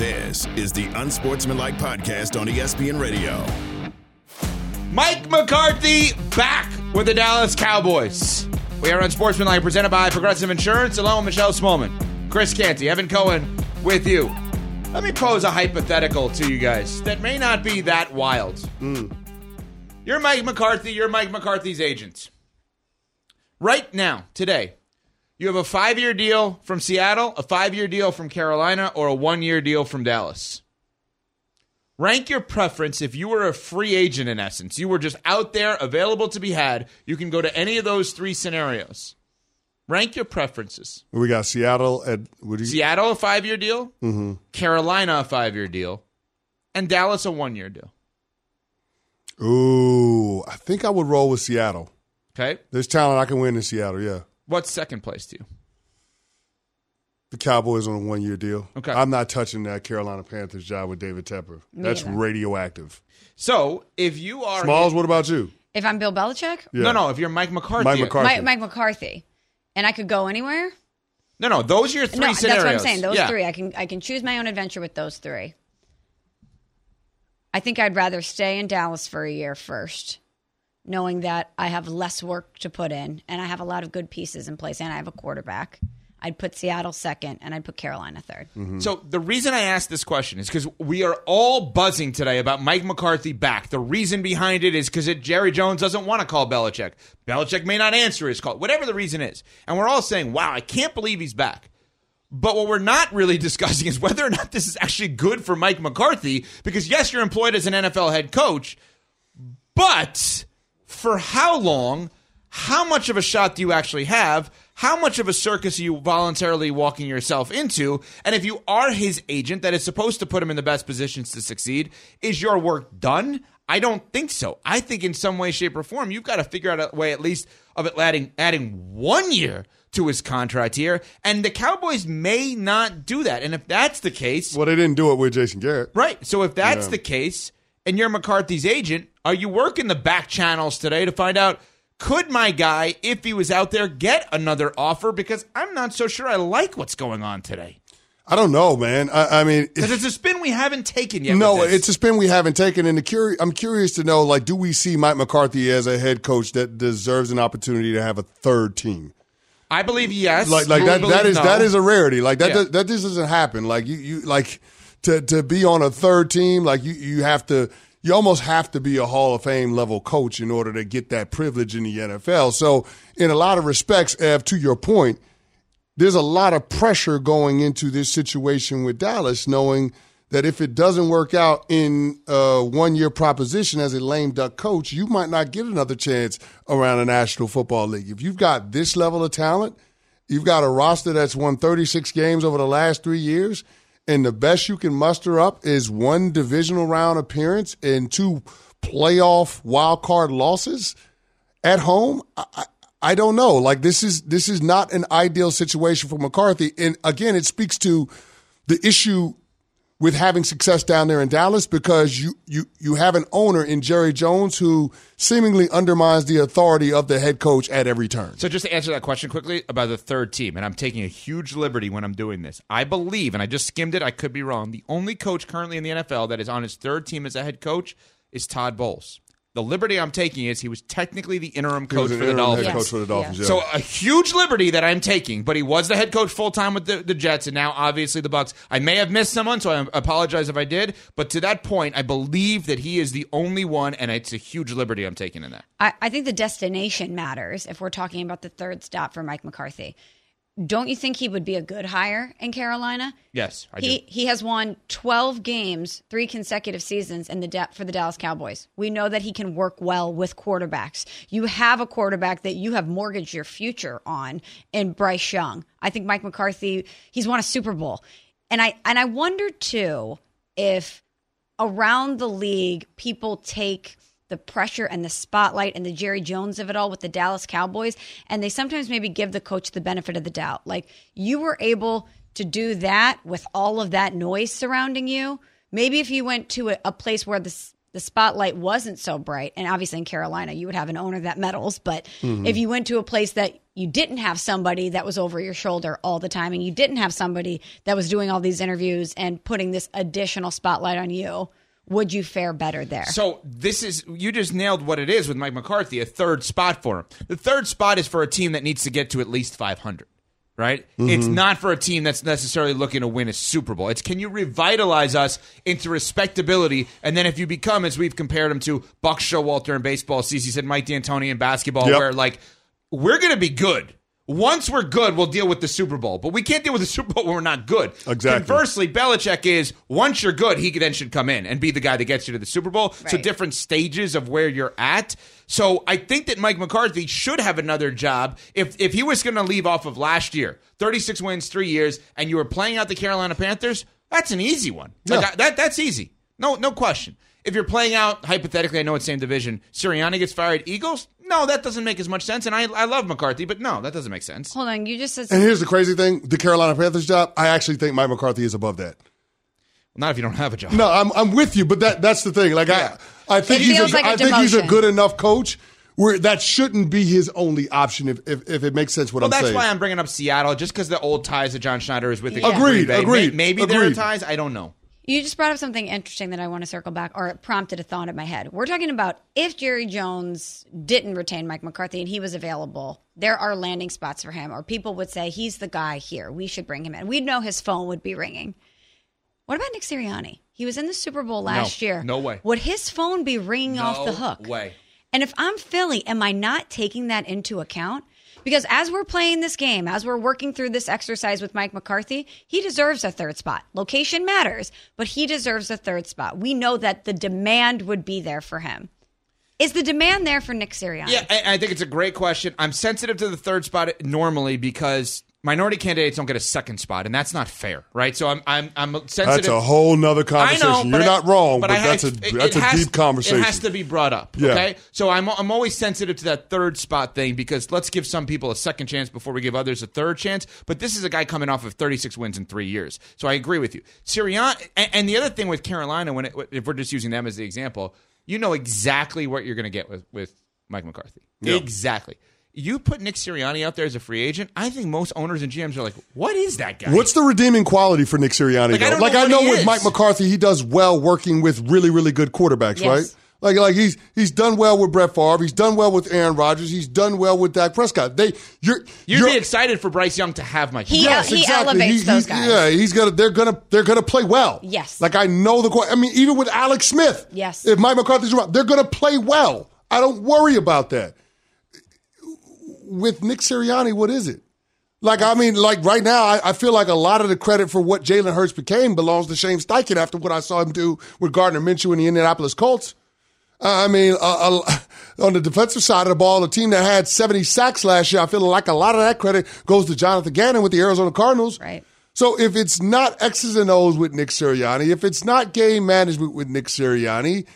This is the Unsportsmanlike Podcast on ESPN Radio. Mike McCarthy back with the Dallas Cowboys. We are Unsportsmanlike presented by Progressive Insurance, along with Michelle Smallmon, Chris Canty, Evan Cohen with you. Let me pose a hypothetical to you guys that may not be that wild. You're Mike McCarthy, you're Mike McCarthy's agent. Right now, today, you have a five year deal from Seattle, a five year deal from Carolina, or a one year deal from Dallas. Rank your preference if you were a free agent, in essence. You were just out there, available to be had. You can go to any of those three scenarios. Rank your preferences. We got Seattle at what do you, Seattle, a five year deal. Mm-hmm. Carolina, a five year deal. And Dallas, a one year deal. Ooh, I think I would roll with Seattle. Okay. There's talent I can win in Seattle. Yeah, What's second place to you? the Cowboys on a one year deal. Okay. I'm not touching that Carolina Panthers job with David Tepper. That's neither. radioactive. So if you are. Smalls, what about you? If I'm Bill Belichick, Yeah. No, no, if you're Mike McCarthy. Mike McCarthy. Mike, Mike McCarthy, and I could go anywhere. No, no, those are your three no, scenarios. that's what I'm saying. Those Yeah. three, I can I can choose my own adventure with those three. I think I'd rather stay in Dallas for a year first, knowing that I have less work to put in and I have a lot of good pieces in place and I have a quarterback. I'd put Seattle second and I'd put Carolina 3rd mm-hmm. So the reason I asked this question is because we are all buzzing today about Mike McCarthy back. The reason behind it is because Jerry Jones doesn't want to call Belichick. Belichick may not answer his call, whatever the reason is. And we're all saying, wow, I can't believe he's back. But what we're not really discussing is whether or not this is actually good for Mike McCarthy because, yes, you're employed as an NFL head coach, but for how long? How much of a shot do you actually have? How much of a circus are you voluntarily walking yourself into? And if you are his agent that is supposed to put him in the best positions to succeed, is your work done? I don't think so. I think in some way, shape, or form, you've got to figure out a way at least of it adding adding one year to his contract here. And the Cowboys may not do that. And if that's the case, Well, they didn't do it with Jason Garrett. Right. So if that's Yeah. the case, and you're McCarthy's agent, are you working the back channels today to find out could my guy, if he was out there, get another offer? Because I'm not so sure I like what's going on today. I don't know, man. I, I mean, Because it's a spin we haven't taken yet. no, it's a spin we haven't taken. And the curi- I'm curious to know, like, do we see Mike McCarthy as a head coach that deserves an opportunity to have a third team? I believe yes. like like that that is no. that is a rarity. Like that Yeah. does, that just doesn't happen. Like you you like to to be on a third team. Like you you have to. You almost have to be a Hall of Fame level coach in order to get that privilege in the NFL. So, in a lot of respects, Ev, to your point, there's a lot of pressure going into this situation with Dallas, knowing that if it doesn't work out in a one year proposition as a lame duck coach, you might not get another chance around the National Football League. If you've got this level of talent, you've got a roster that's won 36 games over the last three years, and the best you can muster up is one divisional round appearance and two playoff wild card losses at home. I, I, don't know. Like this is this is not an ideal situation for McCarthy, and again, it speaks to the issue with having success down there in Dallas because you you you have an owner in Jerry Jones who seemingly undermines the authority of the head coach at every turn. So just to answer that question quickly about the third team, and I'm taking a huge liberty when I'm doing this. I believe, and I just skimmed it, I could be wrong. The only coach currently in the NFL that is on his third team as a head coach is Todd Bowles. The liberty I'm taking is he was technically the interim coach for the interim Dolphins. head coach for the Dolphins. Yeah. Yeah. So a huge liberty that I'm taking, but he was the head coach full time with the, the Jets, and now obviously the Bucs. I may have missed someone, so I apologize if I did. But to that point, I believe that he is the only one, and it's a huge liberty I'm taking in that. I, I think the destination matters if we're talking about the third stop for Mike McCarthy. Don't you think he would be a good hire in Carolina? Yes, I he do. he has won 12 games, three consecutive seasons in the da- for the Dallas Cowboys. We know that he can work well with quarterbacks. You have a quarterback that you have mortgaged your future on in Bryce Young. I think Mike McCarthy, he's won a Super Bowl. And I and I wonder too if around the league people take the pressure and the spotlight and the Jerry Jones of it all with the Dallas Cowboys. And they sometimes maybe give the coach the benefit of the doubt. Like you were able to do that with all of that noise surrounding you. Maybe if you went to a, a place where the, the spotlight wasn't so bright, and obviously in Carolina, you would have an owner that meddles. But mm-hmm. if you went to a place that you didn't have somebody that was over your shoulder all the time and you didn't have somebody that was doing all these interviews and putting this additional spotlight on you, would you fare better there? So this is you just nailed what it is with Mike McCarthy, a third spot for him. The third spot is for a team that needs to get to at least 500. Right? Mm-hmm. It's not for a team that's necessarily looking to win a Super Bowl. It's can you revitalize us into respectability? And then if you become, as we've compared him to Buck Showalter in baseball, CC said Mike D'Antoni in basketball, Yep. where like we're going to be good. Once we're good, we'll deal with the Super Bowl. But we can't deal with the Super Bowl when we're not good. Exactly. Conversely, Belichick is once you're good, he then should come in and be the guy that gets you to the Super Bowl. So different stages of where you're at. So I think that Mike McCarthy should have another job if if he was going to leave off of last year, 36 wins, three years, and you were playing out the Carolina Panthers. That's an easy one. Like, Yeah. I- that that's easy. No no question. If you're playing out hypothetically, I know it's same division. Sirianni gets fired. Eagles. No, that doesn't make as much sense. And I I love McCarthy, but no, that doesn't make sense. Hold on, you just said And here's the crazy thing: the Carolina Panthers job. I actually think Mike McCarthy is above that. Not if you don't have a job. No, I'm I'm with you, but that that's the thing. Like Yeah. I I think It he's feels a, like a I think he's a good enough coach where that shouldn't be his only option if if, if it makes sense what Well, I'm saying. Well, that's why I'm bringing up Seattle, just because the old ties that John Schneider is with. The Yeah. Agreed, Bay. agreed, May- Maybe there are ties. I don't know. You just brought up something interesting that I want to circle back, or it prompted a thought in my head. We're talking about if Jerry Jones didn't retain Mike McCarthy and he was available, there are landing spots for him, or people would say he's the guy here. We should bring him in. We'd know his phone would be ringing. What about Nick Sirianni? He was in the Super Bowl last year. no way. Would his phone be ringing off the No hook? way. And if I'm Philly, am I not taking that into account? Because as we're playing this game, as we're working through this exercise with Mike McCarthy, he deserves a third spot. Location matters, but he deserves a third spot. We know that the demand would be there for him. Is the demand there for Nick Sirianni? Yeah, I, I think it's a great question. I'm sensitive to the third spot normally because minority candidates don't get a second spot, and that's not fair, right? So I'm I'm I'm sensitive. that's a whole nother conversation. know, You're I- not wrong, but, I- that's a that's a has- deep conversation. It has to be brought up. Yeah. Okay, so I'm I'm always sensitive to that third spot thing because let's give some people a second chance before we give others a third chance. But this is a guy coming off of 36 wins in three years, so I agree with you. Sirianni, and, and the other thing with Carolina, when it, if we're just using them as the example, you know exactly what you're going to get with with Mike McCarthy. Yeah. Exactly. You put Nick Sirianni out there as a free agent. I think most owners and GMs are like, "What is that guy?" What's the redeeming quality for Nick Sirianni? Like, I though? don't know like I know with is. Mike McCarthy, he does well working with really, really good quarterbacks, Yes. right? Like, like he's he's done well with Brett Favre. He's done well with Aaron Rodgers. He's done well with Dak Prescott. They, you're, You'd you're be excited for Bryce Young to have Mike. He- McCarthy. he elevates those he's- guys. Yeah, he's gonna. They're gonna. They're gonna play well. Yes. Like I know the. qu- I mean, even with Alex Smith. Yes. If Mike McCarthy's around, they're gonna play well. I don't worry about that. With Nick Sirianni, what is it? Like I mean, like right now, I, I feel like a lot of the credit for what Jalen Hurts became belongs to Shane Steichen after what I saw him do with Gardner Minshew and the Indianapolis Colts. Uh, I mean, uh, uh, on the defensive side of the ball, the team that had 70 sacks last year, I feel like a lot of that credit goes to Jonathan Gannon with the Arizona Cardinals. Right. So if it's not X's and O's with Nick Sirianni, if it's not game management with Nick Sirianni,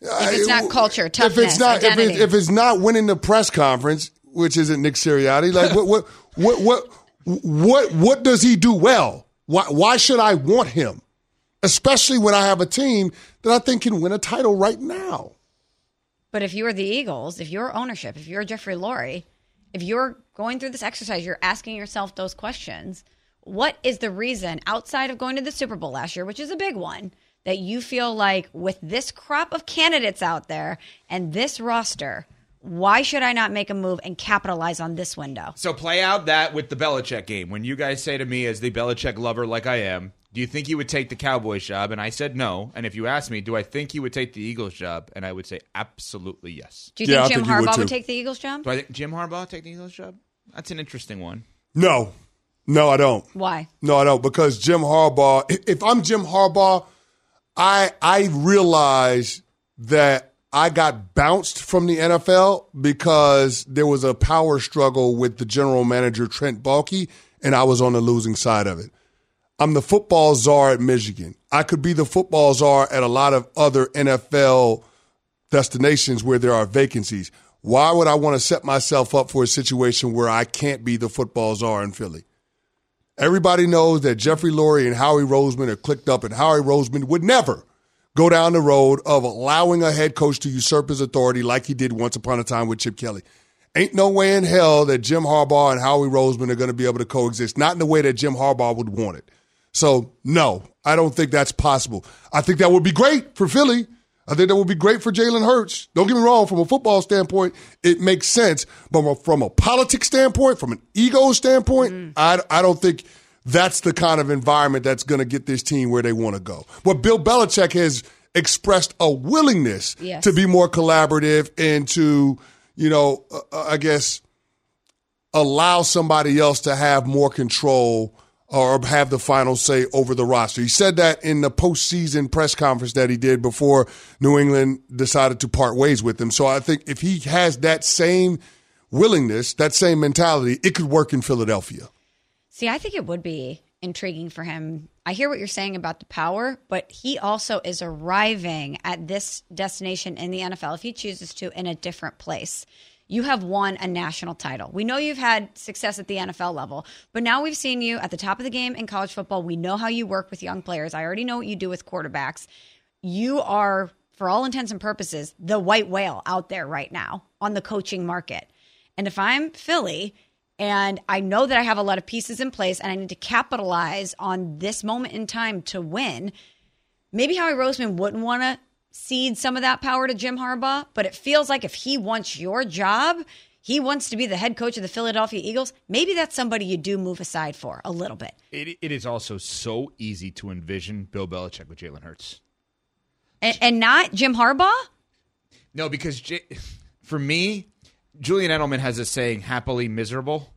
If it's not culture, toughness, if it's not if, it, if it's not winning the press conference, which isn't Nick Sirianni, like what what what what what what does he do well? Why why should I want him? Especially when I have a team that I think can win a title right now. But if you're the Eagles, if you're ownership, if you're Jeffrey Lurie, if you're going through this exercise, you're asking yourself those questions. What is the reason outside of going to the Super Bowl last year, which is a big one, that you feel like with this crop of candidates out there and this roster, why should I not make a move and capitalize on this window? So play out that with the Belichick game. When you guys say to me, as the Belichick lover like I am, do you think he would take the Cowboys job? And I said no. And if you ask me, do I think he would take the Eagles job? And I would say absolutely yes. Do you Yeah, I think Jim think you would Harbaugh would take the Eagles job? Do I think Jim Harbaugh take the Eagles job? That's an interesting one. No. No, I don't. Why? No, I don't because Jim Harbaugh. if- If I'm Jim Harbaugh, I I realize that I got bounced from the NFL because there was a power struggle with the general manager Trent Baalke, and I was on the losing side of it. I'm the football czar at Michigan. I could be the football czar at a lot of other NFL destinations where there are vacancies. Why would I want to set myself up for a situation where I can't be the football czar in Philly? Everybody knows that Jeffrey Lurie and Howie Roseman are clicked up, and Howie Roseman would never go down the road of allowing a head coach to usurp his authority like he did once upon a time with Chip Kelly. Ain't no way in hell that Jim Harbaugh and Howie Roseman are going to be able to coexist. Not in the way that Jim Harbaugh would want it. So, no, I don't think that's possible. I think that would be great for Philly. I think that would be great for Jalen Hurts. Don't get me wrong, from a football standpoint, it makes sense. But from a politics standpoint, from an ego standpoint, mm. I, I don't think that's the kind of environment that's going to get this team where they want to go. But Bill Belichick has expressed a willingness yes. to be more collaborative and to, you know, uh, uh I guess, allow somebody else to have more control or have the final say over the roster. He said that in the postseason press conference that he did before New England decided to part ways with him. So I think if he has that same willingness, that same mentality, it could work in Philadelphia. See, I think it would be intriguing for him. I hear what you're saying about the power, but he also is arriving at this destination in the NFL if he chooses to in a different place you have won a national title. We know you've had success at the NFL level, but now we've seen you at the top of the game in college football. We know how you work with young players. I already know what you do with quarterbacks. You are, for all intents and purposes, the white whale out there right now on the coaching market. And if I'm Philly, and I know that I have a lot of pieces in place and I need to capitalize on this moment in time to win. Maybe Howie Roseman wouldn't want to cede some of that power to Jim Harbaugh, but it feels like if he wants your job, he wants to be the head coach of the Philadelphia Eagles. Maybe that's somebody you do move aside for a little bit. It, it is also so easy to envision Bill Belichick with Jalen Hurts. And, and, not Jim Harbaugh? No, because J- for me, Julian Edelman has a saying, happily miserable.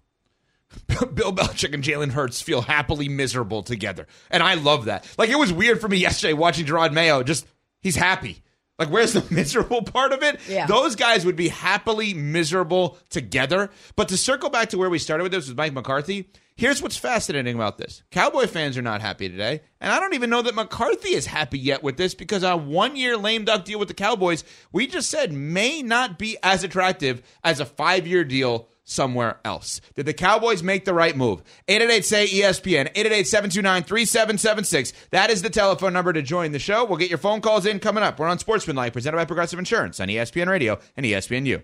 Bill Belichick and Jalen Hurts feel happily miserable together. And I love that. Like, it was weird for me yesterday watching Gerard Mayo just – He's happy. Like, where's the miserable part of it? Yeah. Those guys would be happily miserable together. But to circle back to where we started with this with Mike McCarthy, here's what's fascinating about this. Cowboy fans are not happy today. And I don't even know that McCarthy is happy yet with this because a one year lame duck deal with the Cowboys, we just said may not be as attractive as a five year deal somewhere else. Did the Cowboys make the right move? 888 say ESPN, 888 729 3776. That is the telephone number to join the show. We'll get your phone calls in coming up. We're Unsportsmanlike, presented by Progressive Insurance on ESPN Radio and ESPNU.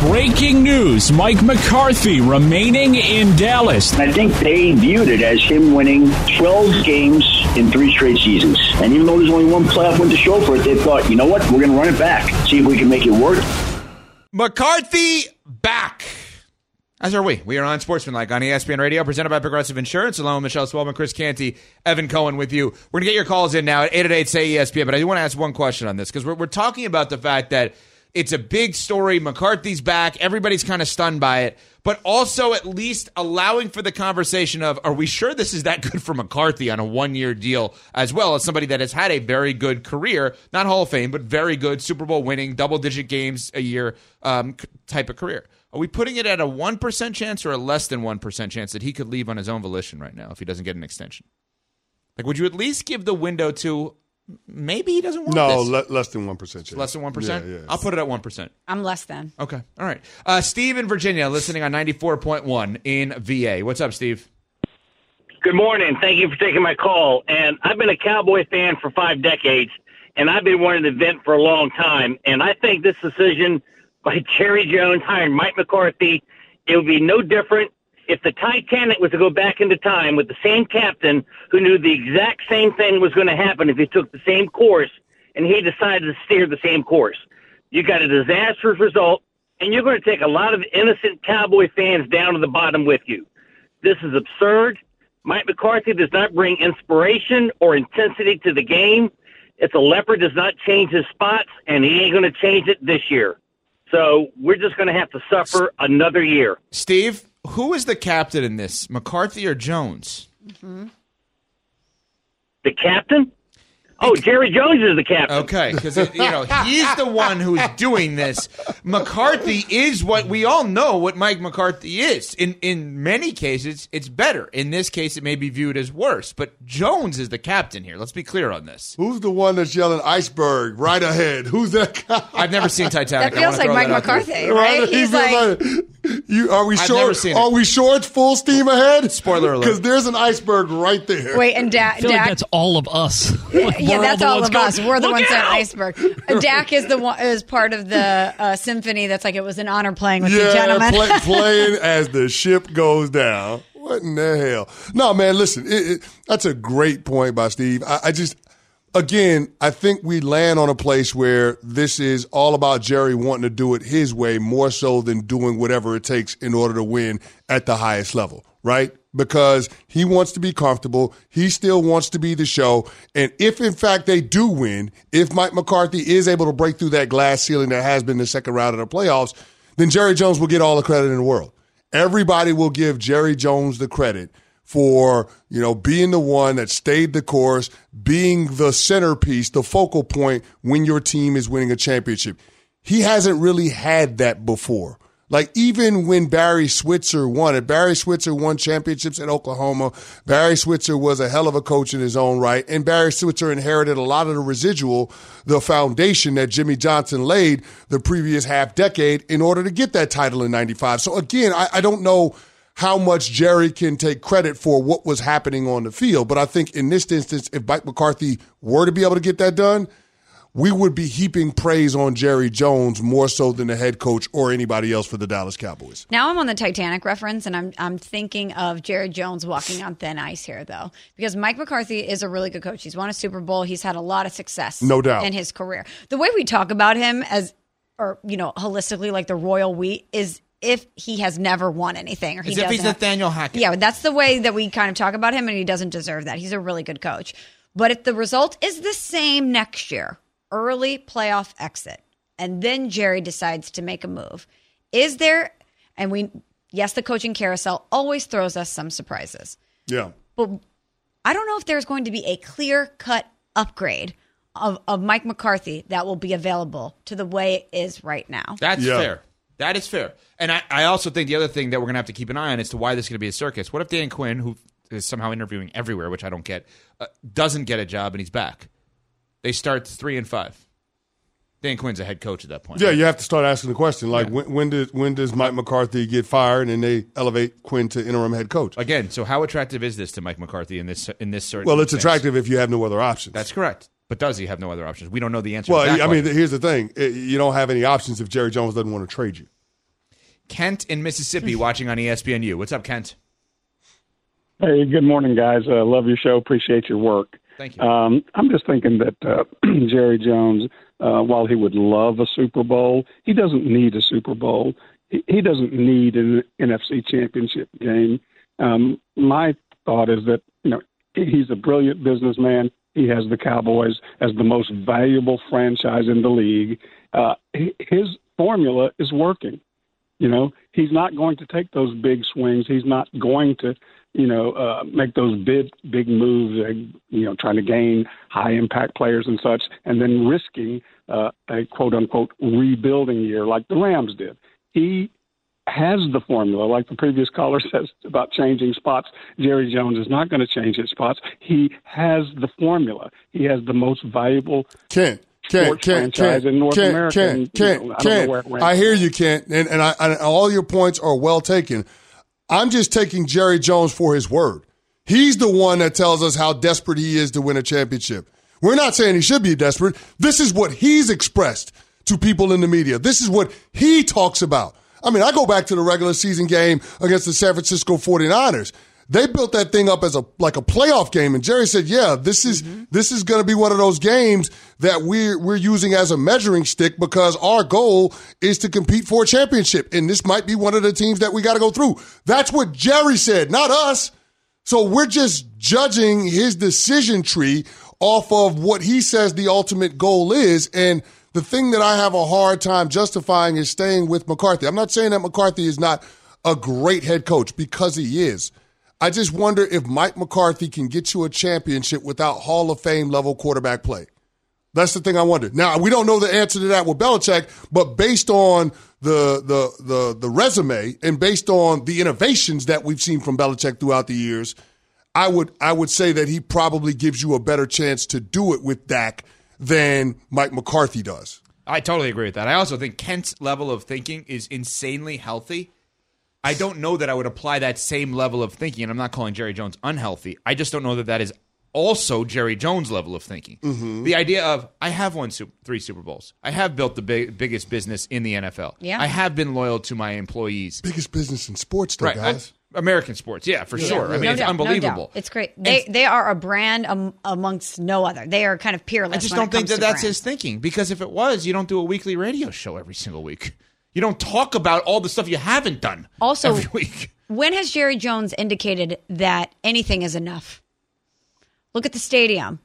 Breaking news Mike McCarthy remaining in Dallas. I think they viewed it as him winning 12 games in three straight seasons. And even though there's only one playoff win to show for it, they thought, you know what, we're going to run it back, see if we can make it work. McCarthy back. As are we. We are Unsportsmanlike on ESPN Radio, presented by Progressive Insurance, along with Michelle Smallmon, Chris Canty, Evan Cohen with you. We're going to get your calls in now at 888 say ESPN, but I do want to ask one question on this because we're, we're talking about the fact that it's a big story. McCarthy's back. Everybody's kind of stunned by it, but also at least allowing for the conversation of are we sure this is that good for McCarthy on a one year deal, as well as somebody that has had a very good career, not Hall of Fame, but very good Super Bowl winning, double digit games a year um, type of career. Are we putting it at a 1% chance or a less than 1% chance that he could leave on his own volition right now if he doesn't get an extension? Like, would you at least give the window to maybe he doesn't want no, this. le- less than one percent. Less than one percent. Yeah, yeah. I'll put it at one percent. I'm less than. Okay, all right. Uh, Steve in Virginia, listening on ninety four point one in VA. What's up, Steve? Good morning. Thank you for taking my call. And I've been a Cowboy fan for five decades, and I've been wanting to vent for a long time. And I think this decision by Jerry Jones hiring Mike McCarthy, it would be no different if the Titanic was to go back into time with the same captain who knew the exact same thing was going to happen if he took the same course and he decided to steer the same course. You got a disastrous result and you're going to take a lot of innocent Cowboy fans down to the bottom with you. This is absurd. Mike McCarthy does not bring inspiration or intensity to the game. It's a leopard does not change his spots, and he ain't going to change it this year. So we're just going to have to suffer another year. Steve, who is the captain in this, McCarthy or Jones? The captain? Oh, Jerry Jones is the captain. Okay, because you know he's the one who's doing this. McCarthy is what we all know what Mike McCarthy is. In in many cases, it's better. In this case, it may be viewed as worse. But Jones is the captain here. Let's be clear on this. Who's the one that's yelling iceberg right ahead? Who's that guy? I've never seen Titanic. That feels like Mike that out there. McCarthy, right? He He's feels like, you are we I've sure? never seen it. Are we sure it's full steam ahead? Spoiler alert. Because there's an iceberg right there. wait, and Dak. I feel like that's all of us. Yeah, we're that's all of going, us. We're the ones on out!" iceberg. Uh, Dak is the one is part of the uh, symphony. That's like it was an honor playing with you gentlemen. play, playing as the ship goes down. What in the hell? No, man, listen, it, it, that's a great point by Steve. I, I just, again, I think we land on a place where this is all about Jerry wanting to do it his way more so than doing whatever it takes in order to win at the highest level, right? Because he wants to be comfortable. He still wants to be the show. And if in fact they do win, if Mike McCarthy is able to break through that glass ceiling that has been the second round of the playoffs, then Jerry Jones will get all the credit in the world. Everybody will give Jerry Jones the credit for, you know, being the one that stayed the course, being the centerpiece, the focal point when your team is winning a championship. He hasn't really had that before. Like even when Barry Switzer won it, Barry Switzer won championships at Oklahoma. Barry Switzer was a hell of a coach in his own right. And Barry Switzer inherited a lot of the residual, the foundation that Jimmy Johnson laid the previous half decade in order to get that title in 95. So again, I, I don't know how much Jerry can take credit for what was happening on the field. But I think in this instance, if Mike McCarthy were to be able to get that done, we would be heaping praise on Jerry Jones more so than the head coach or anybody else for the Dallas Cowboys. Now I'm on the Titanic reference, and I'm I'm thinking of Jerry Jones walking on thin ice here, though, because Mike McCarthy is a really good coach. He's won a Super Bowl. He's had a lot of success, No doubt. in his career. The way we talk about him as, or you know, holistically, like the royal we is if he has never won anything, or he As if he's Nathaniel Hackett. Yeah, that's the way that we kind of talk about him, and he doesn't deserve that. He's a really good coach. But if the result is the same next year, early playoff exit, and then Jerry decides to make a move, is there, and we, yes, the coaching carousel always throws us some surprises, Yeah. but I don't know if there's going to be a clear cut upgrade of, of Mike McCarthy that will be available to the way it is right now. That's Yeah. fair. That is fair. And I, I also think the other thing that we're going to have to keep an eye on as to why this is going to be a circus. What if Dan Quinn, who is somehow interviewing everywhere, which I don't get, uh, doesn't get a job and he's back? They start three and five. Dan Quinn's a head coach at that point. Yeah, you have to start asking the question like when, when does when does Mike McCarthy get fired and they elevate Quinn to interim head coach? Again, so how attractive is this to Mike McCarthy in this in this certain? Well, it's sense? attractive if you have no other options. That's correct. But does he have no other options? We don't know the answer. well, to that I mean, here's the thing: Eh, you don't have any options if Jerry Jones doesn't want to trade you. Kent in Mississippi watching on ESPNU. What's up, Kent? Hey, good morning, guys. Uh, love your show. Appreciate your work. Thank you. Um, I'm just thinking that uh, Jerry Jones, uh, while he would love a Super Bowl, he doesn't need a Super Bowl. He, he doesn't need an NFC Championship game. Um, my thought is that you know he's a brilliant businessman. He has the Cowboys as the most valuable franchise in the league. Uh, hi- his formula is working. You know, he's not going to take those big swings. He's not going to, you know, uh, make those big big moves. Uh, you know, trying to gain high impact players and such, and then risking uh, a quote unquote rebuilding year like the Rams did. He has the formula, like the previous caller says about changing spots. Jerry Jones is not going to change his spots. He has the formula. He has the most valuable Kent, Kent, Kent, franchise Kent, in North Kent, America. Kent, and, you Kent, know, I Kent. where it ranks. I hear you, Kent, and and, I, and all your points are well taken. I'm just taking Jerry Jones for his word. He's the one that tells us how desperate he is to win a championship. We're not saying he should be desperate. This is what he's expressed to people in the media. This is what he talks about. I mean, I go back to the regular season game against the San Francisco 49ers. They built that thing up as a like a playoff game, and Jerry said, "Yeah, this is Mm-hmm. this is going to be one of those games that we're we're using as a measuring stick because our goal is to compete for a championship, and this might be one of the teams that we got to go through." That's what Jerry said, not us. So we're just judging his decision tree off of what he says the ultimate goal is. And the thing that I have a hard time justifying is staying with McCarthy. I'm not saying that McCarthy is not a great head coach because he is. I just wonder if Mike McCarthy can get you a championship without Hall of Fame level quarterback play. That's the thing I wonder. Now we don't know the answer to that with Belichick, but based on the the the the resume and based on the innovations that we've seen from Belichick throughout the years, I would I would say that he probably gives you a better chance to do it with Dak than Mike McCarthy does. I totally agree with that. I also think Kent's level of thinking is insanely healthy. I don't know that I would apply that same level of thinking, and I'm not calling Jerry Jones unhealthy. I just don't know that that is also Jerry Jones' level of thinking. Mm-hmm. The idea of I have won super, three Super Bowls, I have built the big, biggest business in the NFL. Yeah. I have been loyal to my employees. Biggest business in sports, though, Right, I- guys. American sports, yeah, for sure. I mean, No it's doubt, unbelievable. doubt. It's great. They they are a brand um, amongst no other. They are kind of peerless. I just don't it think that that's brands. his thinking. Because if it was, you don't do a weekly radio show every single week. You don't talk about all the stuff you haven't done Also- every week. When has Jerry Jones indicated that anything is enough? Look at the stadium.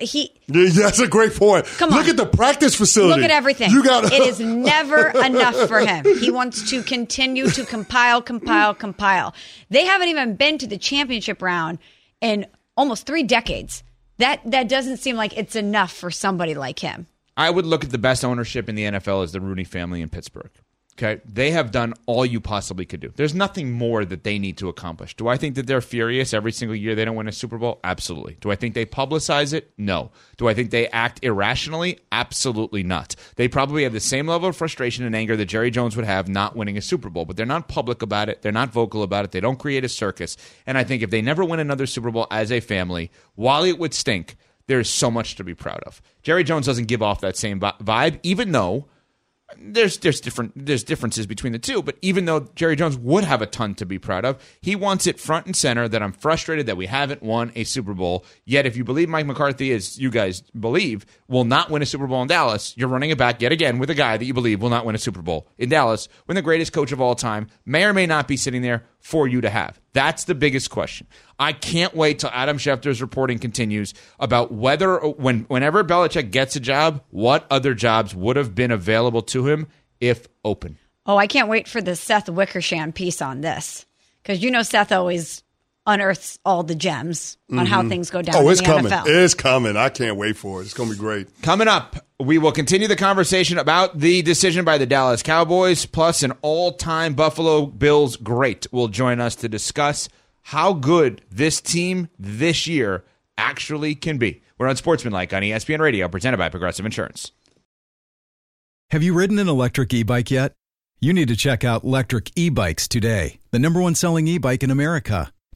He Yeah, that's a great point. Come on. Look at the practice facility. look at everything. You got it is never enough for him. He wants to continue to compile, compile, compile. They haven't even been to the championship round in almost three decades. That that doesn't seem like it's enough for somebody like him. I would look at the best ownership in the NFL as the Rooney family in Pittsburgh. Okay. They have done all you possibly could do. There's nothing more that they need to accomplish. Do I think that they're furious every single year they don't win a Super Bowl? Absolutely. Do I think they publicize it? No. Do I think they act irrationally? Absolutely not. They probably have the same level of frustration and anger that Jerry Jones would have not winning a Super Bowl, but they're not public about it. They're not vocal about it. They don't create a circus. And I think if they never win another Super Bowl as a family, while it would stink, there is so much to be proud of. Jerry Jones doesn't give off that same vibe, even though there's there's different there's differences between the two. But even though Jerry Jones would have a ton to be proud of, he wants it front and center that I'm frustrated that we haven't won a Super Bowl. Yet, if you believe Mike McCarthy, as you guys believe, will not win a Super Bowl in Dallas, you're running it back yet again with a guy that you believe will not win a Super Bowl in Dallas when the greatest coach of all time may or may not be sitting there for you to have. That's the biggest question. I can't wait till Adam Schefter's reporting continues about whether when whenever Belichick gets a job, what other jobs would have been available to him if open. Oh, I can't wait for the Seth Wickersham piece on this because you know Seth always unearths all the gems on how mm-hmm. things go down. Oh, in it's the coming. NFL. It's coming. I can't wait for it. It's going to be great. Coming up, we will continue the conversation about the decision by the Dallas Cowboys, plus an all-time Buffalo Bills great will join us to discuss how good this team this year actually can be. We're Unsportsmanlike on ESPN Radio, presented by Progressive Insurance. Have you ridden an electric e bike yet? You need to check out Lectric E Bikes today, the number one selling e bike in America.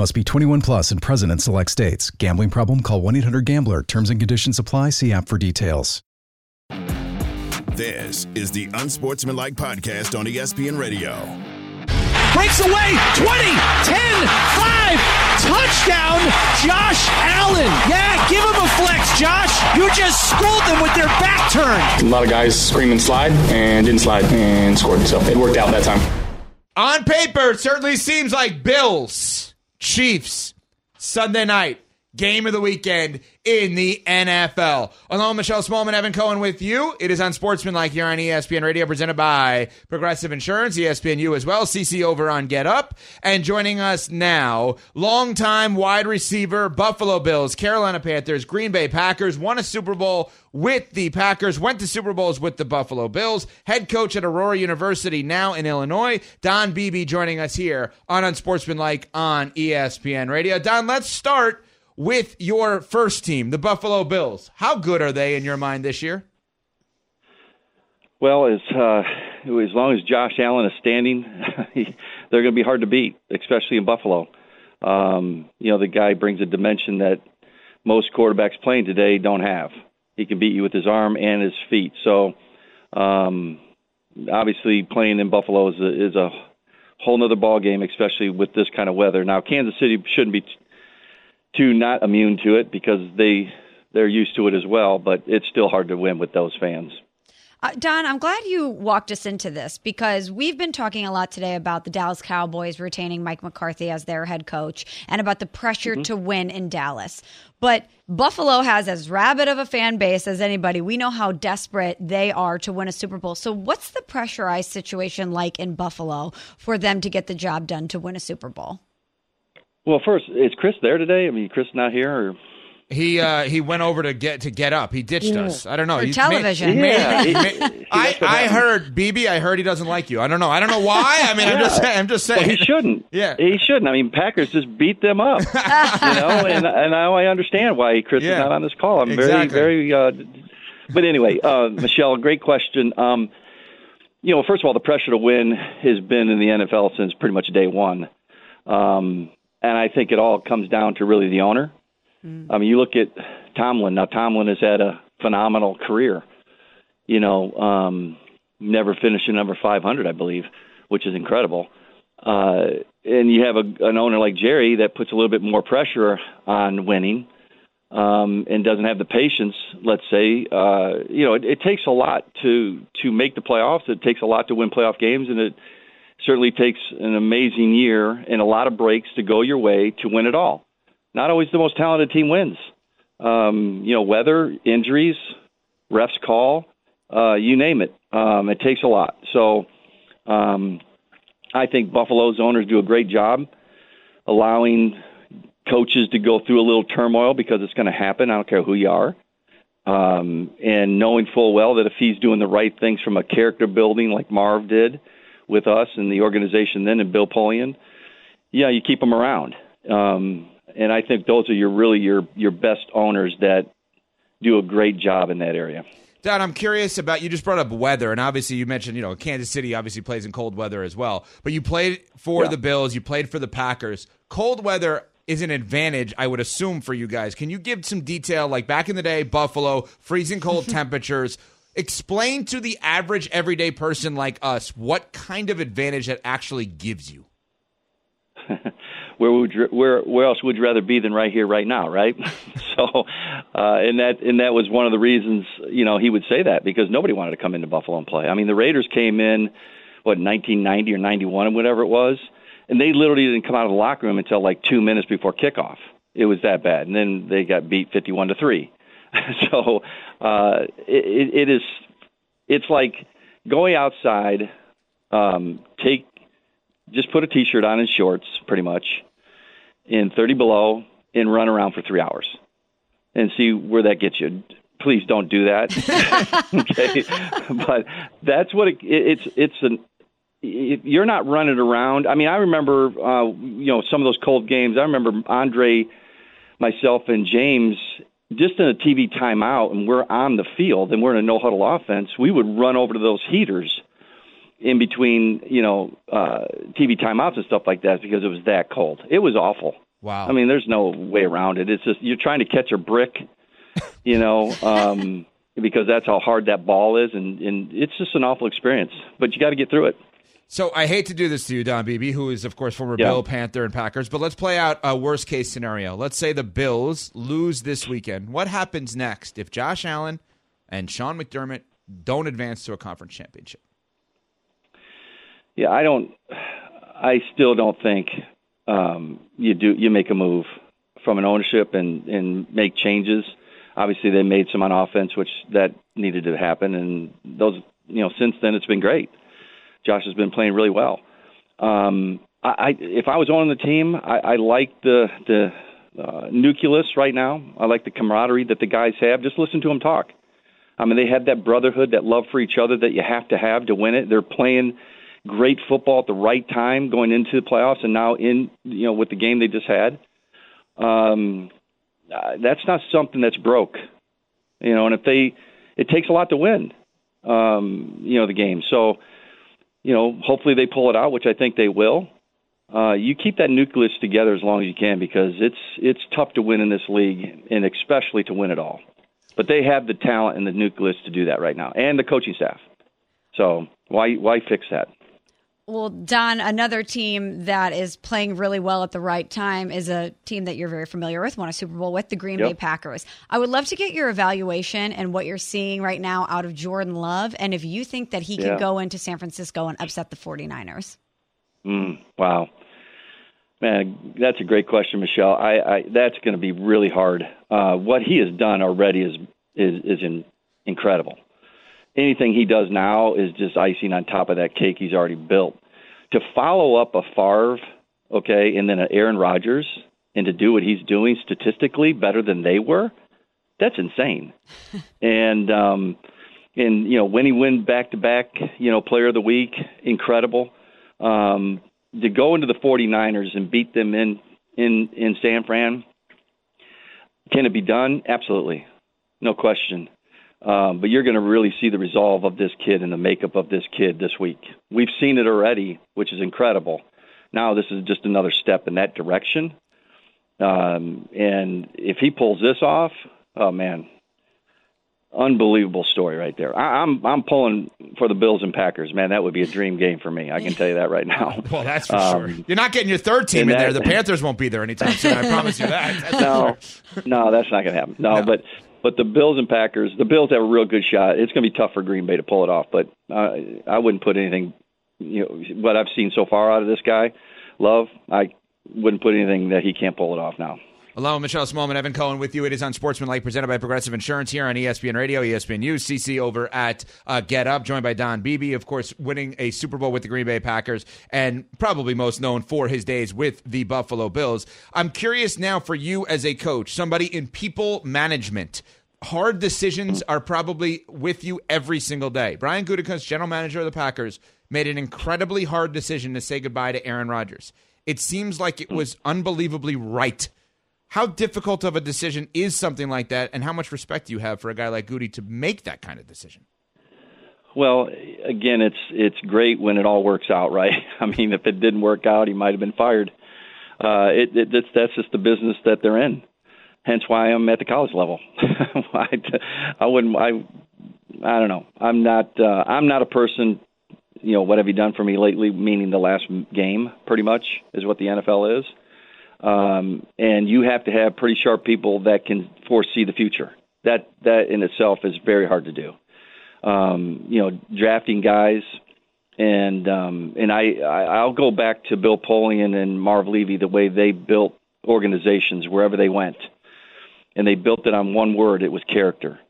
Must be 21 plus and present in select states. Gambling problem? Call 1 800 Gambler. Terms and conditions apply. See app for details. This is the Unsportsmanlike Podcast on ESPN Radio. breaks away. 20, 10, 5. Touchdown, Josh Allen. Yeah, give him a flex, Josh. You just schooled them with their back turned. A lot of guys screaming slide and didn't slide and scored. So it worked out that time. On paper, it certainly seems like Bills, Chiefs, Sunday night, game of the weekend in the NFL. Along Michelle Smallmon, Evan Cohen with you. It is Unsportsmanlike here on ESPN Radio, presented by Progressive Insurance, ESPNU as well, CC over on Get Up. And joining us now, longtime wide receiver, Buffalo Bills, Carolina Panthers, Green Bay Packers, won a Super Bowl with the Packers, went to Super Bowls with the Buffalo Bills, head coach at Aurora University, now in Illinois. Don Beebe joining us here on Unsportsmanlike on ESPN Radio. Don, let's start with your first team, the Buffalo Bills. How good are they in your mind this year? Well, as uh, as long as Josh Allen is standing, they're going to be hard to beat, especially in Buffalo. Um, you know, the guy brings a dimension that most quarterbacks playing today don't have. He can beat you with his arm and his feet. So, um, obviously, playing in Buffalo is a, is a whole other ball game, especially with this kind of weather. Now, Kansas City shouldn't be too not immune to it because they they're used to it as well. But it's still hard to win with those fans. Uh, Don, I'm glad you walked us into this because we've been talking a lot today about the Dallas Cowboys retaining Mike McCarthy as their head coach and about the pressure mm-hmm. to win in Dallas. But Buffalo has as rabid of a fan base as anybody. We know how desperate they are to win a Super Bowl. So, what's the pressurized situation like in Buffalo for them to get the job done to win a Super Bowl? Well, first, is Chris there today? I mean, Chris not here, or he uh, he went over to get to get up. He ditched yeah. us. I don't know. For television. yeah. he, he, I, I heard Beebe. I heard he doesn't like you. I don't know. I don't know why. I mean, yeah. I'm just I'm just saying. Well, he shouldn't. Yeah, he shouldn't. I mean, Packers just beat them up. you know, and and now I understand why Chris yeah. is not on this call. I'm exactly. very very. Uh, but anyway, uh, Michelle, great question. Um, you know, first of all, the pressure to win has been in the NFL since pretty much day one. Um, and I think it all comes down to really the owner. Mm. I mean, you look at Tomlin. Now, Tomlin has had a phenomenal career. You know, um, never finishing number 500, I believe, which is incredible. Uh, and you have a, an owner like Jerry that puts a little bit more pressure on winning um, and doesn't have the patience. Let's say, uh, you know, it, it takes a lot to to make the playoffs. It takes a lot to win playoff games, and it certainly takes an amazing year and a lot of breaks to go your way to win it all. Not always the most talented team wins. Um, you know, weather, injuries, refs call, uh, you name it. Um, it takes a lot. So um, I think Buffalo's owners do a great job allowing coaches to go through a little turmoil because it's going to happen. I don't care who you are. Um, and knowing full well that if he's doing the right things from a character building like Marv did, with us and the organization then and Bill Polian, yeah, you keep them around. Um, and I think those are your really your your best owners that do a great job in that area. Don, I'm curious about you just brought up weather, and obviously you mentioned you know Kansas City obviously plays in cold weather as well. But you played for yeah. the Bills, you played for the Packers. Cold weather is an advantage, I would assume, for you guys. Can you give some detail, like back in the day, Buffalo, freezing cold temperatures? Explain to the average everyday person like us what kind of advantage that actually gives you. where would you, where where else would you rather be than right here, right now, right? so, uh, and that and that was one of the reasons you know he would say that because nobody wanted to come into Buffalo and play. I mean, the Raiders came in what 1990 or 91 or whatever it was, and they literally didn't come out of the locker room until like two minutes before kickoff. It was that bad, and then they got beat 51 to three. so uh, it, it is it's like going outside, um, take just put a t-shirt on and shorts, pretty much, in 30 below, and run around for three hours, and see where that gets you. Please don't do that. okay, but that's what it, it's it's an if you're not running around. I mean, I remember, uh, you know, some of those cold games. I remember Andre, myself, and James just in a TV timeout and we're on the field and we're in a no huddle offense, we would run over to those heaters in between, you know, uh, TV timeouts and stuff like that because it was that cold. It was awful. Wow. I mean, there's no way around it. It's just you're trying to catch a brick, you know, um, because that's how hard that ball is, and, and it's just an awful experience. But you got to get through it. So I hate to do this to you, Don Beebe, who is of course former Yeah. Bill, Panther, and Packers. But let's play out a worst case scenario. Let's say the Bills lose this weekend. What happens next if Josh Allen and Sean McDermott don't advance to a conference championship? Yeah, I don't. I still don't think um, you do. You make a move from an ownership and and make changes. Obviously, they made some on offense, which that needed to happen, and those. You know, since then it's been great. Josh has been playing really well. Um, I, I if I was owning the team, I, I like the the uh, nucleus right now. I like the camaraderie that the guys have. Just listen to them talk. I mean, they have that brotherhood, that love for each other that you have to have to win it. They're playing great football at the right time going into the playoffs, and now in you know with the game they just had. Um, uh, that's not something that's broke, you know. And if they, it takes a lot to win, um, you know, the game. So, you know, hopefully they pull it out, which I think they will. Uh, you keep that nucleus together as long as you can because it's it's tough to win in this league, and especially to win it all. But they have the talent and the nucleus to do that right now, and the coaching staff. So why why fix that? Well, Don, another team that is playing really well at the right time is a team that you're very familiar with, won a Super Bowl with the Green Yep. Bay Packers. I would love to get your evaluation and what you're seeing right now out of Jordan Love, and if you think that he can go into San Francisco and upset the 49ers. Mm, wow, man, that's a great question, Michelle. I, I that's going to be really hard. Uh, what he has done already is is is in, incredible. Anything he does now is just icing on top of that cake he's already built. To follow up a Favre, okay, and then an Aaron Rodgers, and to do what he's doing statistically better than they were, that's insane. and um, and you know when he win back to back, you know, Player of the Week, incredible. Um, to go into the 49ers and beat them in in in San Fran, can it be done? Absolutely, no question. Um, but you're going to really see the resolve of this kid and the makeup of this kid this week. We've seen it already, which is incredible. Now this is just another step in that direction. Um, and if he pulls this off, oh man, unbelievable story right there. I, I'm I'm pulling for the Bills and Packers, man. That would be a dream game for me. I can tell you that right now. Well, that's for Um, sure. You're not getting your third team in and there. The Panthers won't be there anytime soon. I promise you that. That's no, no, that's not going to happen. No, but but the Bills and Packers, the Bills have a real good shot. It's going to be tough for Green Bay to pull it off, but uh, I wouldn't put anything. You know what I've seen so far out of this guy, Love. I wouldn't put anything that he can't pull it off now. With Michelle Smallmon, Evan Cohen with you. It is Unsportsmanlike, presented by Progressive Insurance here on ESPN Radio, ESPN News, CC over at uh, Get Up, joined by Don Beebe, of course, winning a Super Bowl with the Green Bay Packers, and probably most known for his days with the Buffalo Bills. I'm curious now for you as a coach, somebody in people management. Hard decisions are probably with you every single day. Brian Gutekunst, general manager of the Packers, made an incredibly hard decision to say goodbye to Aaron Rodgers. It seems like it was unbelievably right how difficult of a decision is something like that, and how much respect do you have for a guy like Goody to make that kind of decision? Well, again, it's it's great when it all works out, right? I mean, if it didn't work out, he might have been fired. Uh, it, it that's, that's just the business that they're in. Hence, why I'm at the college level. I, I wouldn't. I I don't know. I'm not. Uh, I'm not a person. You know, what have you done for me lately? Meaning the last game, pretty much, is what the NFL is. Um, and you have to have pretty sharp people that can foresee the future. That that in itself is very hard to do. Um, you know, drafting guys, and um, and I, I I'll go back to Bill Polian and Marv Levy the way they built organizations wherever they went, and they built it on one word. It was character,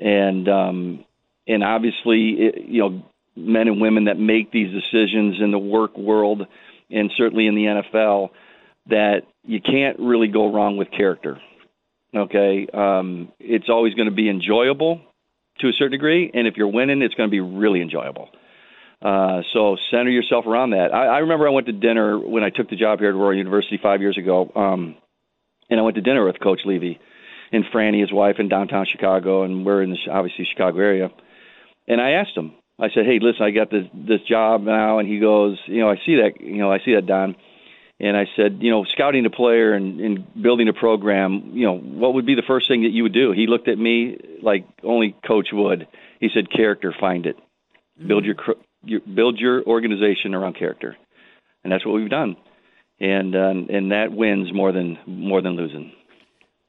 and um, and obviously, it, you know, men and women that make these decisions in the work world, and certainly in the NFL, that you can't really go wrong with character. Okay, um, it's always going to be enjoyable to a certain degree, and if you're winning, it's going to be really enjoyable. Uh, so center yourself around that. I, I remember I went to dinner when I took the job here at Aurora University five years ago, um, and I went to dinner with Coach Levy and Franny, his wife, in downtown Chicago, and we're in the obviously Chicago area. And I asked him, I said, "Hey, listen, I got this this job now," and he goes, "You know, I see that, you know, I see that, Don." And I said, you know, scouting a player and, and building a program, you know, what would be the first thing that you would do? He looked at me like only coach would. He said, character, find it. Build your cr- your build your organization around character, and that's what we've done, and um, and that wins more than more than losing.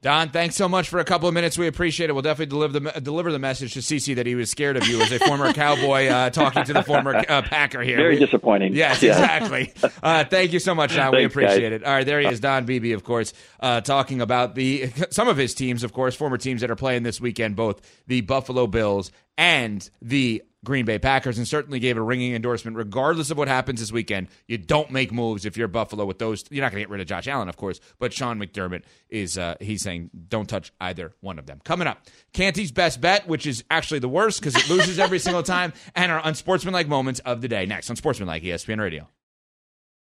Don, thanks so much for a couple of minutes. We appreciate it. We'll definitely deliver the deliver the message to CC that he was scared of you as a former Cowboy uh, talking to the former uh, Packer here. Very We- disappointing. Yes, Yeah. exactly. Uh, thank you so much, Don. we appreciate guys. it. All right, there he is, Don Beebe, of course, uh, talking about the some of his teams, of course, former teams that are playing this weekend, both the Buffalo Bills and the Green Bay Packers, and certainly gave a ringing endorsement. Regardless of what happens this weekend, you don't make moves if you're Buffalo with those. You're not going to get rid of Josh Allen, of course, but Sean McDermott is uh, he's saying don't touch either one of them. Coming up, Canty's best bet, which is actually the worst because it loses every single time, and our unsportsmanlike moments of the day. Next on Sportsmanlike ESPN Radio.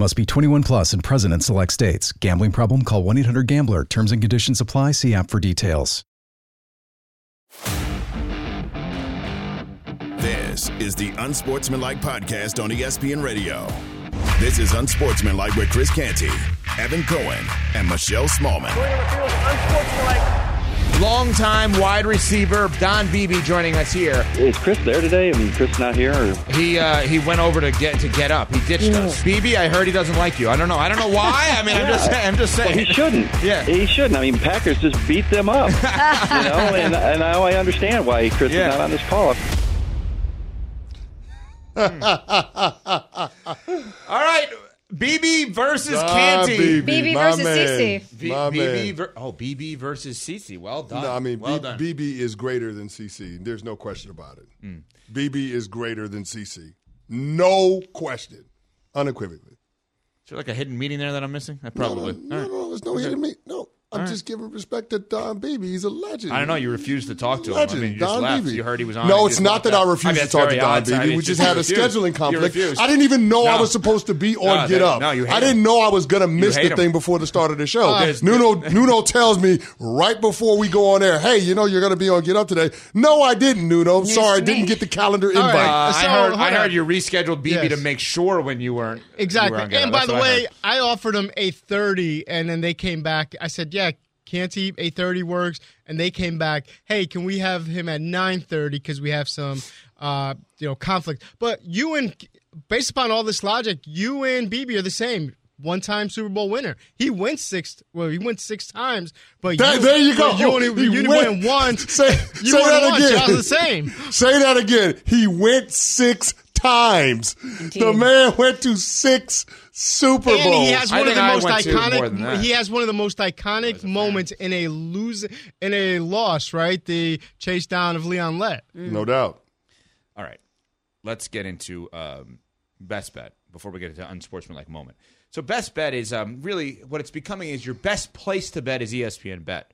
Must be 21 plus and present in select states. Gambling problem? Call 1 800 Gambler. Terms and conditions apply. See app for details. This is the Unsportsmanlike podcast on ESPN Radio. This is Unsportsmanlike with Chris Canty, Evan Cohen, and Michelle Smallmon. Longtime wide receiver Don Beebe joining us here. Is Chris there today? I mean, Chris not here. Or? He uh, he went over to get to get up. He ditched us. Beebe, I heard he doesn't like you. I don't know. I don't know why. I mean, I'm just I'm just Well, saying. he shouldn't. Yeah. he shouldn't. I mean, Packers just beat them up. you know, and, and now I understand why Chris Yeah. is not on this call. All right, Beebe versus Canty. Beebe, Beebe my versus man, Cece. V- my BB man. ver- oh, BB versus CC. Well done. No, I mean, well B- done. BB is greater than CC. There's no question about it. Mm. BB is greater than CC. No question. Unequivocally. Is there like a hidden meeting there that I'm missing? I probably. No, All right. no, there's no hitting me. No, I'm just giving respect to Don Beebe. He's a legend. I don't know. You refused to talk to him. I mean, you just Don left. Beebe. You heard he was on. No, it's not that out. I refused mean, to talk to Don odd. I Beebe. mean, We it's just had a refused. scheduling conflict. I didn't even know I was supposed to be on No, Get that- Up. no, you hate I didn't him. know I was going to miss the him. thing before the start of the show. there's- Nuno, Nuno tells me right before we go on air, hey, you know you're going to be on Get Up today. No, I didn't, Nuno. News Sorry, I didn't get the calendar invite. Uh, So, I heard. I heard on. you rescheduled BB Yes. to make sure when you weren't Exactly. were on Get And by the way. I offered them 8:30 and then they came back. I said, "Yeah, Canty 8:30 works." And they came back, "Hey, can we have him at 9:30 cuz we have some uh, you know, conflict." But you and based upon all this logic, you and BB are the same. One-time Super Bowl winner. He went six. Well, he went six times, but That- you, there you go. You only you went- one. Say, you say that once. again. Y'all the same. Say that again. He went six times. The man went to six Super Bowls. And he has I one of the I most went to more than that. iconic. He has one of the most iconic moments in a lose in a loss. Right, the chase down of Leon Lett. no doubt. All right, let's get into um, best bet before we get into unsportsmanlike moment. So best bet is um, really what it's becoming is your best place to bet is ESPN Bet.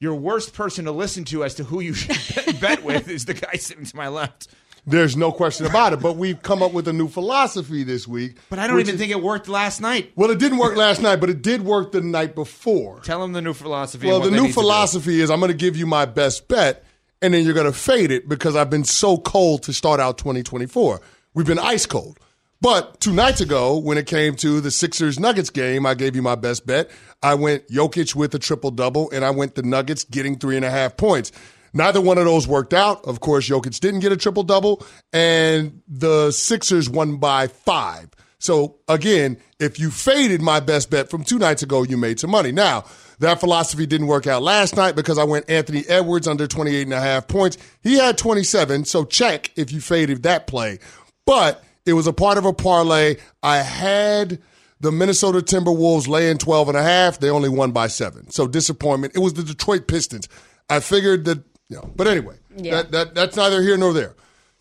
Your worst person to listen to as to who you should bet with is the guy sitting to my left. There's no question about it. But we've come up with a new philosophy this week. But I don't even is- think it worked last night. Well, it didn't work last night, but it did work the night before. Tell them the new philosophy. Well, the new need to do. philosophy is I'm going to give you my best bet, and then you're going to fade it because I've been so cold to start out 2024. We've been ice cold. But two nights ago, when it came to the Sixers Nuggets game, I gave you my best bet. I went Jokic with a triple double, and I went the Nuggets getting three and a half points. Neither one of those worked out. Of course, Jokic didn't get a triple double, and the Sixers won by five. So again, if you faded my best bet from two nights ago, you made some money. Now, that philosophy didn't work out last night because I went Anthony Edwards under 28 and a half points. He had 27, so check if you faded that play. But it was a part of a parlay. I had the Minnesota Timberwolves laying 12 and a half. They only won by seven. So disappointment. It was the Detroit Pistons. I figured that, you know, but anyway, Yeah. that, that, that's neither here nor there.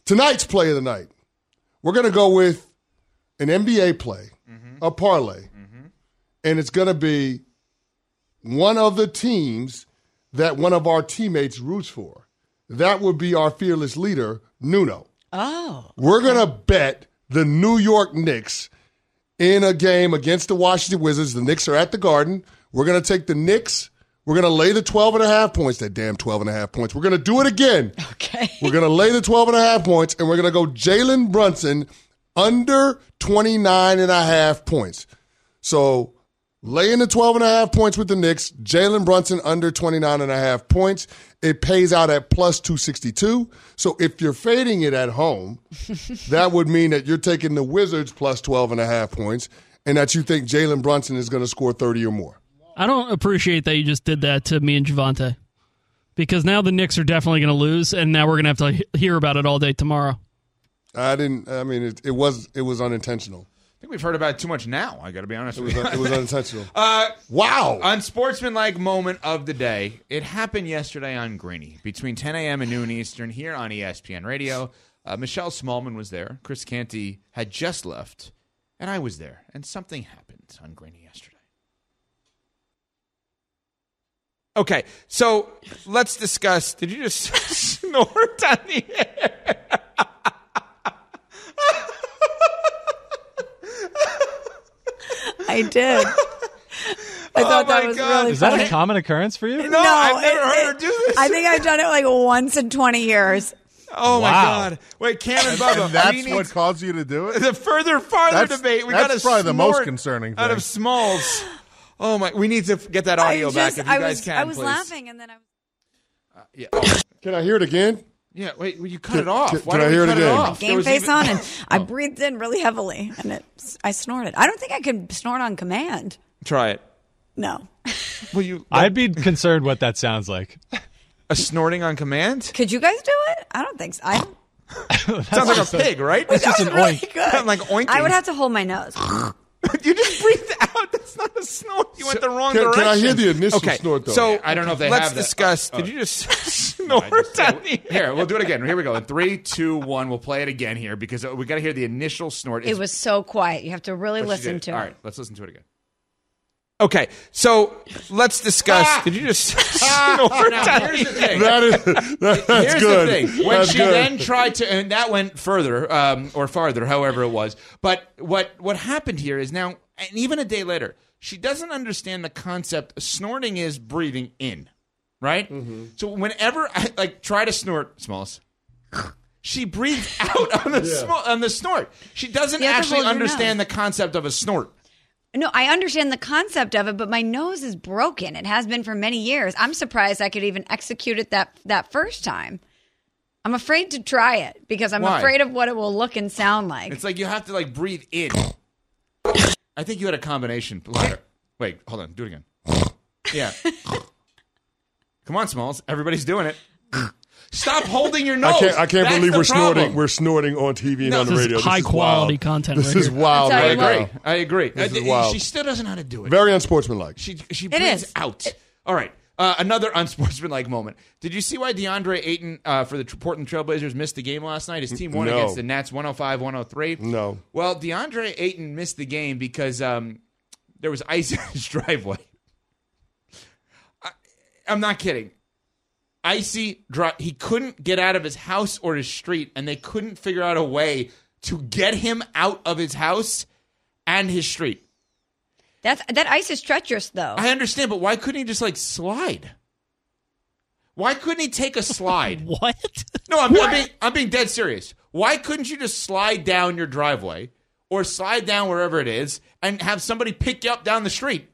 Tonight's play of the night, we're going to go with an NBA play, mm-hmm. a parlay, mm-hmm. and it's going to be one of the teams that one of our teammates roots for. That would be our fearless leader, Nuno. Oh. We're going to bet the New York Knicks in a game against the Washington Wizards. The Knicks are at the Garden. We're going to take the Knicks. We're going to lay the 12 and a half points. That damn 12 and a half points. We're going to do it again. Okay. We're going to lay the 12 and a half points, and we're going to go Jalen Brunson under 29 and a half points. So laying the 12 and a half points with the Knicks, Jalen Brunson under 29 and a half points. It pays out at plus 262. So if you're fading it at home, that would mean that you're taking the Wizards plus 12 and a half points and that you think Jalen Brunson is going to score 30 or more. I don't appreciate that you just did that to me and Javante. Because now the Knicks are definitely going to lose, and now we're going to have to hear about it all day tomorrow. I didn't, I mean, it, it was it was unintentional. I think we've heard about it too much now. I got to be honest It with was, you. it was unintentional. Uh, wow. Unsportsmanlike moment of the day. It happened yesterday on Greeny between 10 a.m. and noon Eastern here on ESPN Radio. Uh, Michelle Smallmon was there. Chris Canty had just left, and I was there. And something happened on Greeny yesterday. Okay, so let's discuss. Did you just snort on the air? I did. I thought oh that my was God. really Is that a common occurrence for you? No, no I've never it- heard her it- do this. I think I've done it like once in 20 years. Oh my God! Wait, Cam and Bubba. And that's we need what caused you to do it? the further farther That's- debate. We that's got to probably the most concerning thing. out of Smalls. Oh my! We need to get that audio I back if you I guys was, can. I was please. laughing and then I was. Uh, yeah. Oh. Can I hear it again? Yeah. Wait. Well, you cut Can- it off. can- Why can I don't we hear it again? off? Game face even- on and I oh. breathed in really heavily and it, I snorted. I don't think I could snort on command. Try it. No. Will you? I'd be concerned what that sounds like. A snorting on command? Could you guys do it? I don't think so. I, Sounds like a pig, right? It's just an really oink. good. like oinking. I would have to hold my nose. you just breathed out. That's not a snort. You went the wrong can- can. I hear the initial okay. snort, though? So I don't know if they let's have that. discuss. Uh, Did you just snort on the Here, we'll do it again. Here we go. In three, two, one. We'll play it again here because we got to hear the initial snort. It was so quiet. You have to really listen to it. All right, let's listen to it again. Okay, so let's discuss. Did you just snort? Now, here's the thing. That is, that- that's Here's good. the thing. When That's she good. then tried to, and that went further um, or farther, however it was. But what what happened here is now, and even a day later, she doesn't understand the concept. Snorting is breathing in, right? Mm-hmm. So whenever I like try to snort, smalls. She breathes out on the small, on the snort. She doesn't You actually understand the concept of a snort. No, I understand the concept of it, but my nose is broken. It has been for many years. I'm surprised I could even execute it that that first time. I'm afraid to try it because I'm Why? afraid of what it will look and sound like. It's like you have to like breathe in. I think you had a combination. Wait, hold on. Do it again. Yeah. Come on, Smalls. Everybody's doing it. Stop holding your nose. I can't. I can't believe we're problem. snorting. We're snorting on TV and No, on the this is radio. high is quality wild. content This right is here. wild. I'll I right agree. now. I agree. This is wild. She still doesn't know how to do it. Very unsportsmanlike. She she It breathes is. out. All right. Uh, another unsportsmanlike moment. Did you see why DeAndre Ayton uh, for the Portland Trailblazers missed the game last night? His team won No. against the Nets 105 103. No. Well, DeAndre Ayton missed the game because um, there was ice in his driveway. I, I'm not kidding. Icy dry. He couldn't get out of his house or his street, and they couldn't figure out a way to get him out of his house and his street. That's that ice is treacherous though. I understand, but why couldn't he just like slide? Why couldn't he take a slide? What? No, I'm, I'm, being, I'm being dead serious. Why couldn't you just slide down your driveway or slide down wherever it is and have somebody pick you up down the street?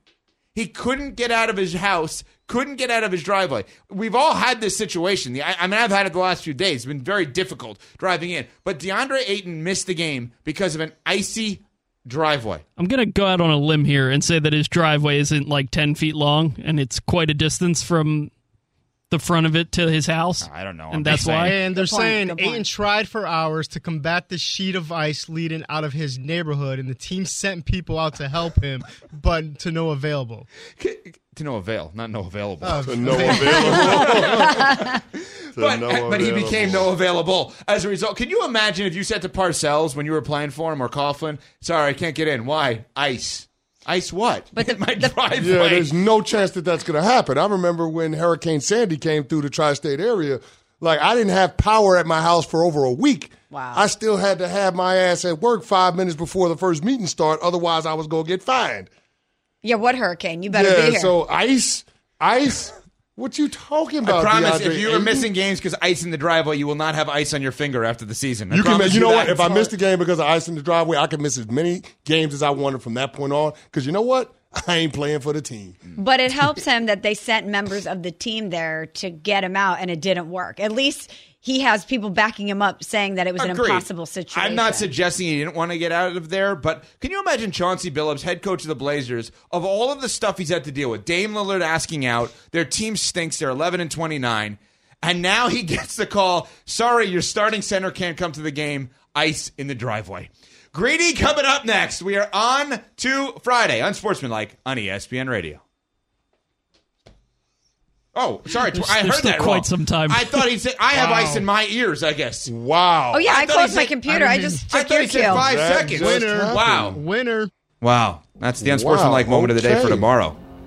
He couldn't get out of his house, couldn't get out of his driveway. We've all had this situation. I, mean, I've had it the last few days. It's been very difficult driving in. But DeAndre Ayton missed the game because of an icy driveway. I'm gonna go out on a limb here and say that his driveway isn't like ten feet long, and it's quite a distance from the front of it to his house. I don't know. and that's why. And they're Good saying good point. Ayton tried for hours to combat the sheet of ice leading out of his neighborhood, and the team sent people out to help him, but to no available. To no avail, not no available. Oh, to no available. But, no but he became no available as a result. Can you imagine if you said to Parcells when you were playing for him or Coughlin, sorry, I can't get in. Why? Ice. Ice what? But the- my the- driveway. Yeah, there's no chance that that's going to happen. I remember when Hurricane Sandy came through the tri-state area Like I didn't have power at my house for over a week. Wow. I still had to have my ass at work five minutes before the first meeting start. Otherwise, I was gonna get fined. Yeah, what hurricane? You better yeah. be here. So ice, ice. What you talking about? I promise, DeAndre if you are Ayton? missing games because ice in the driveway, you will not have ice on your finger after the season. I You can, promise you know what? If I missed a game because of ice in the driveway, I can miss as many games as I wanted from that point on. Because you know what? I ain't playing for the team. But it helps him that they sent members of the team there to get him out, and it didn't work. At least he has people backing him up, saying that it was an impossible situation. I'm not suggesting he didn't want to get out of there, but can you imagine Chauncey Billups, head coach of the Blazers, of all of the stuff he's had to deal with? Dame Lillard asking out, their team stinks, they're 11 and 29, and now he gets the call. Sorry, your starting center can't come to the game. Ice in the driveway. Greeny coming up next. We are on to Friday, unsportsmanlike on ESPN Radio. Oh, sorry, There's- I there's heard still that quite wrong. some time. I thought he said I have Wow. ice in my ears. I guess. Wow. Oh yeah, I, thought he closed my computer. I, just I took thought he said cue. five That seconds. Winner. Wow. Winner. Wow. That's the unsportsmanlike Wow, moment of the day for tomorrow.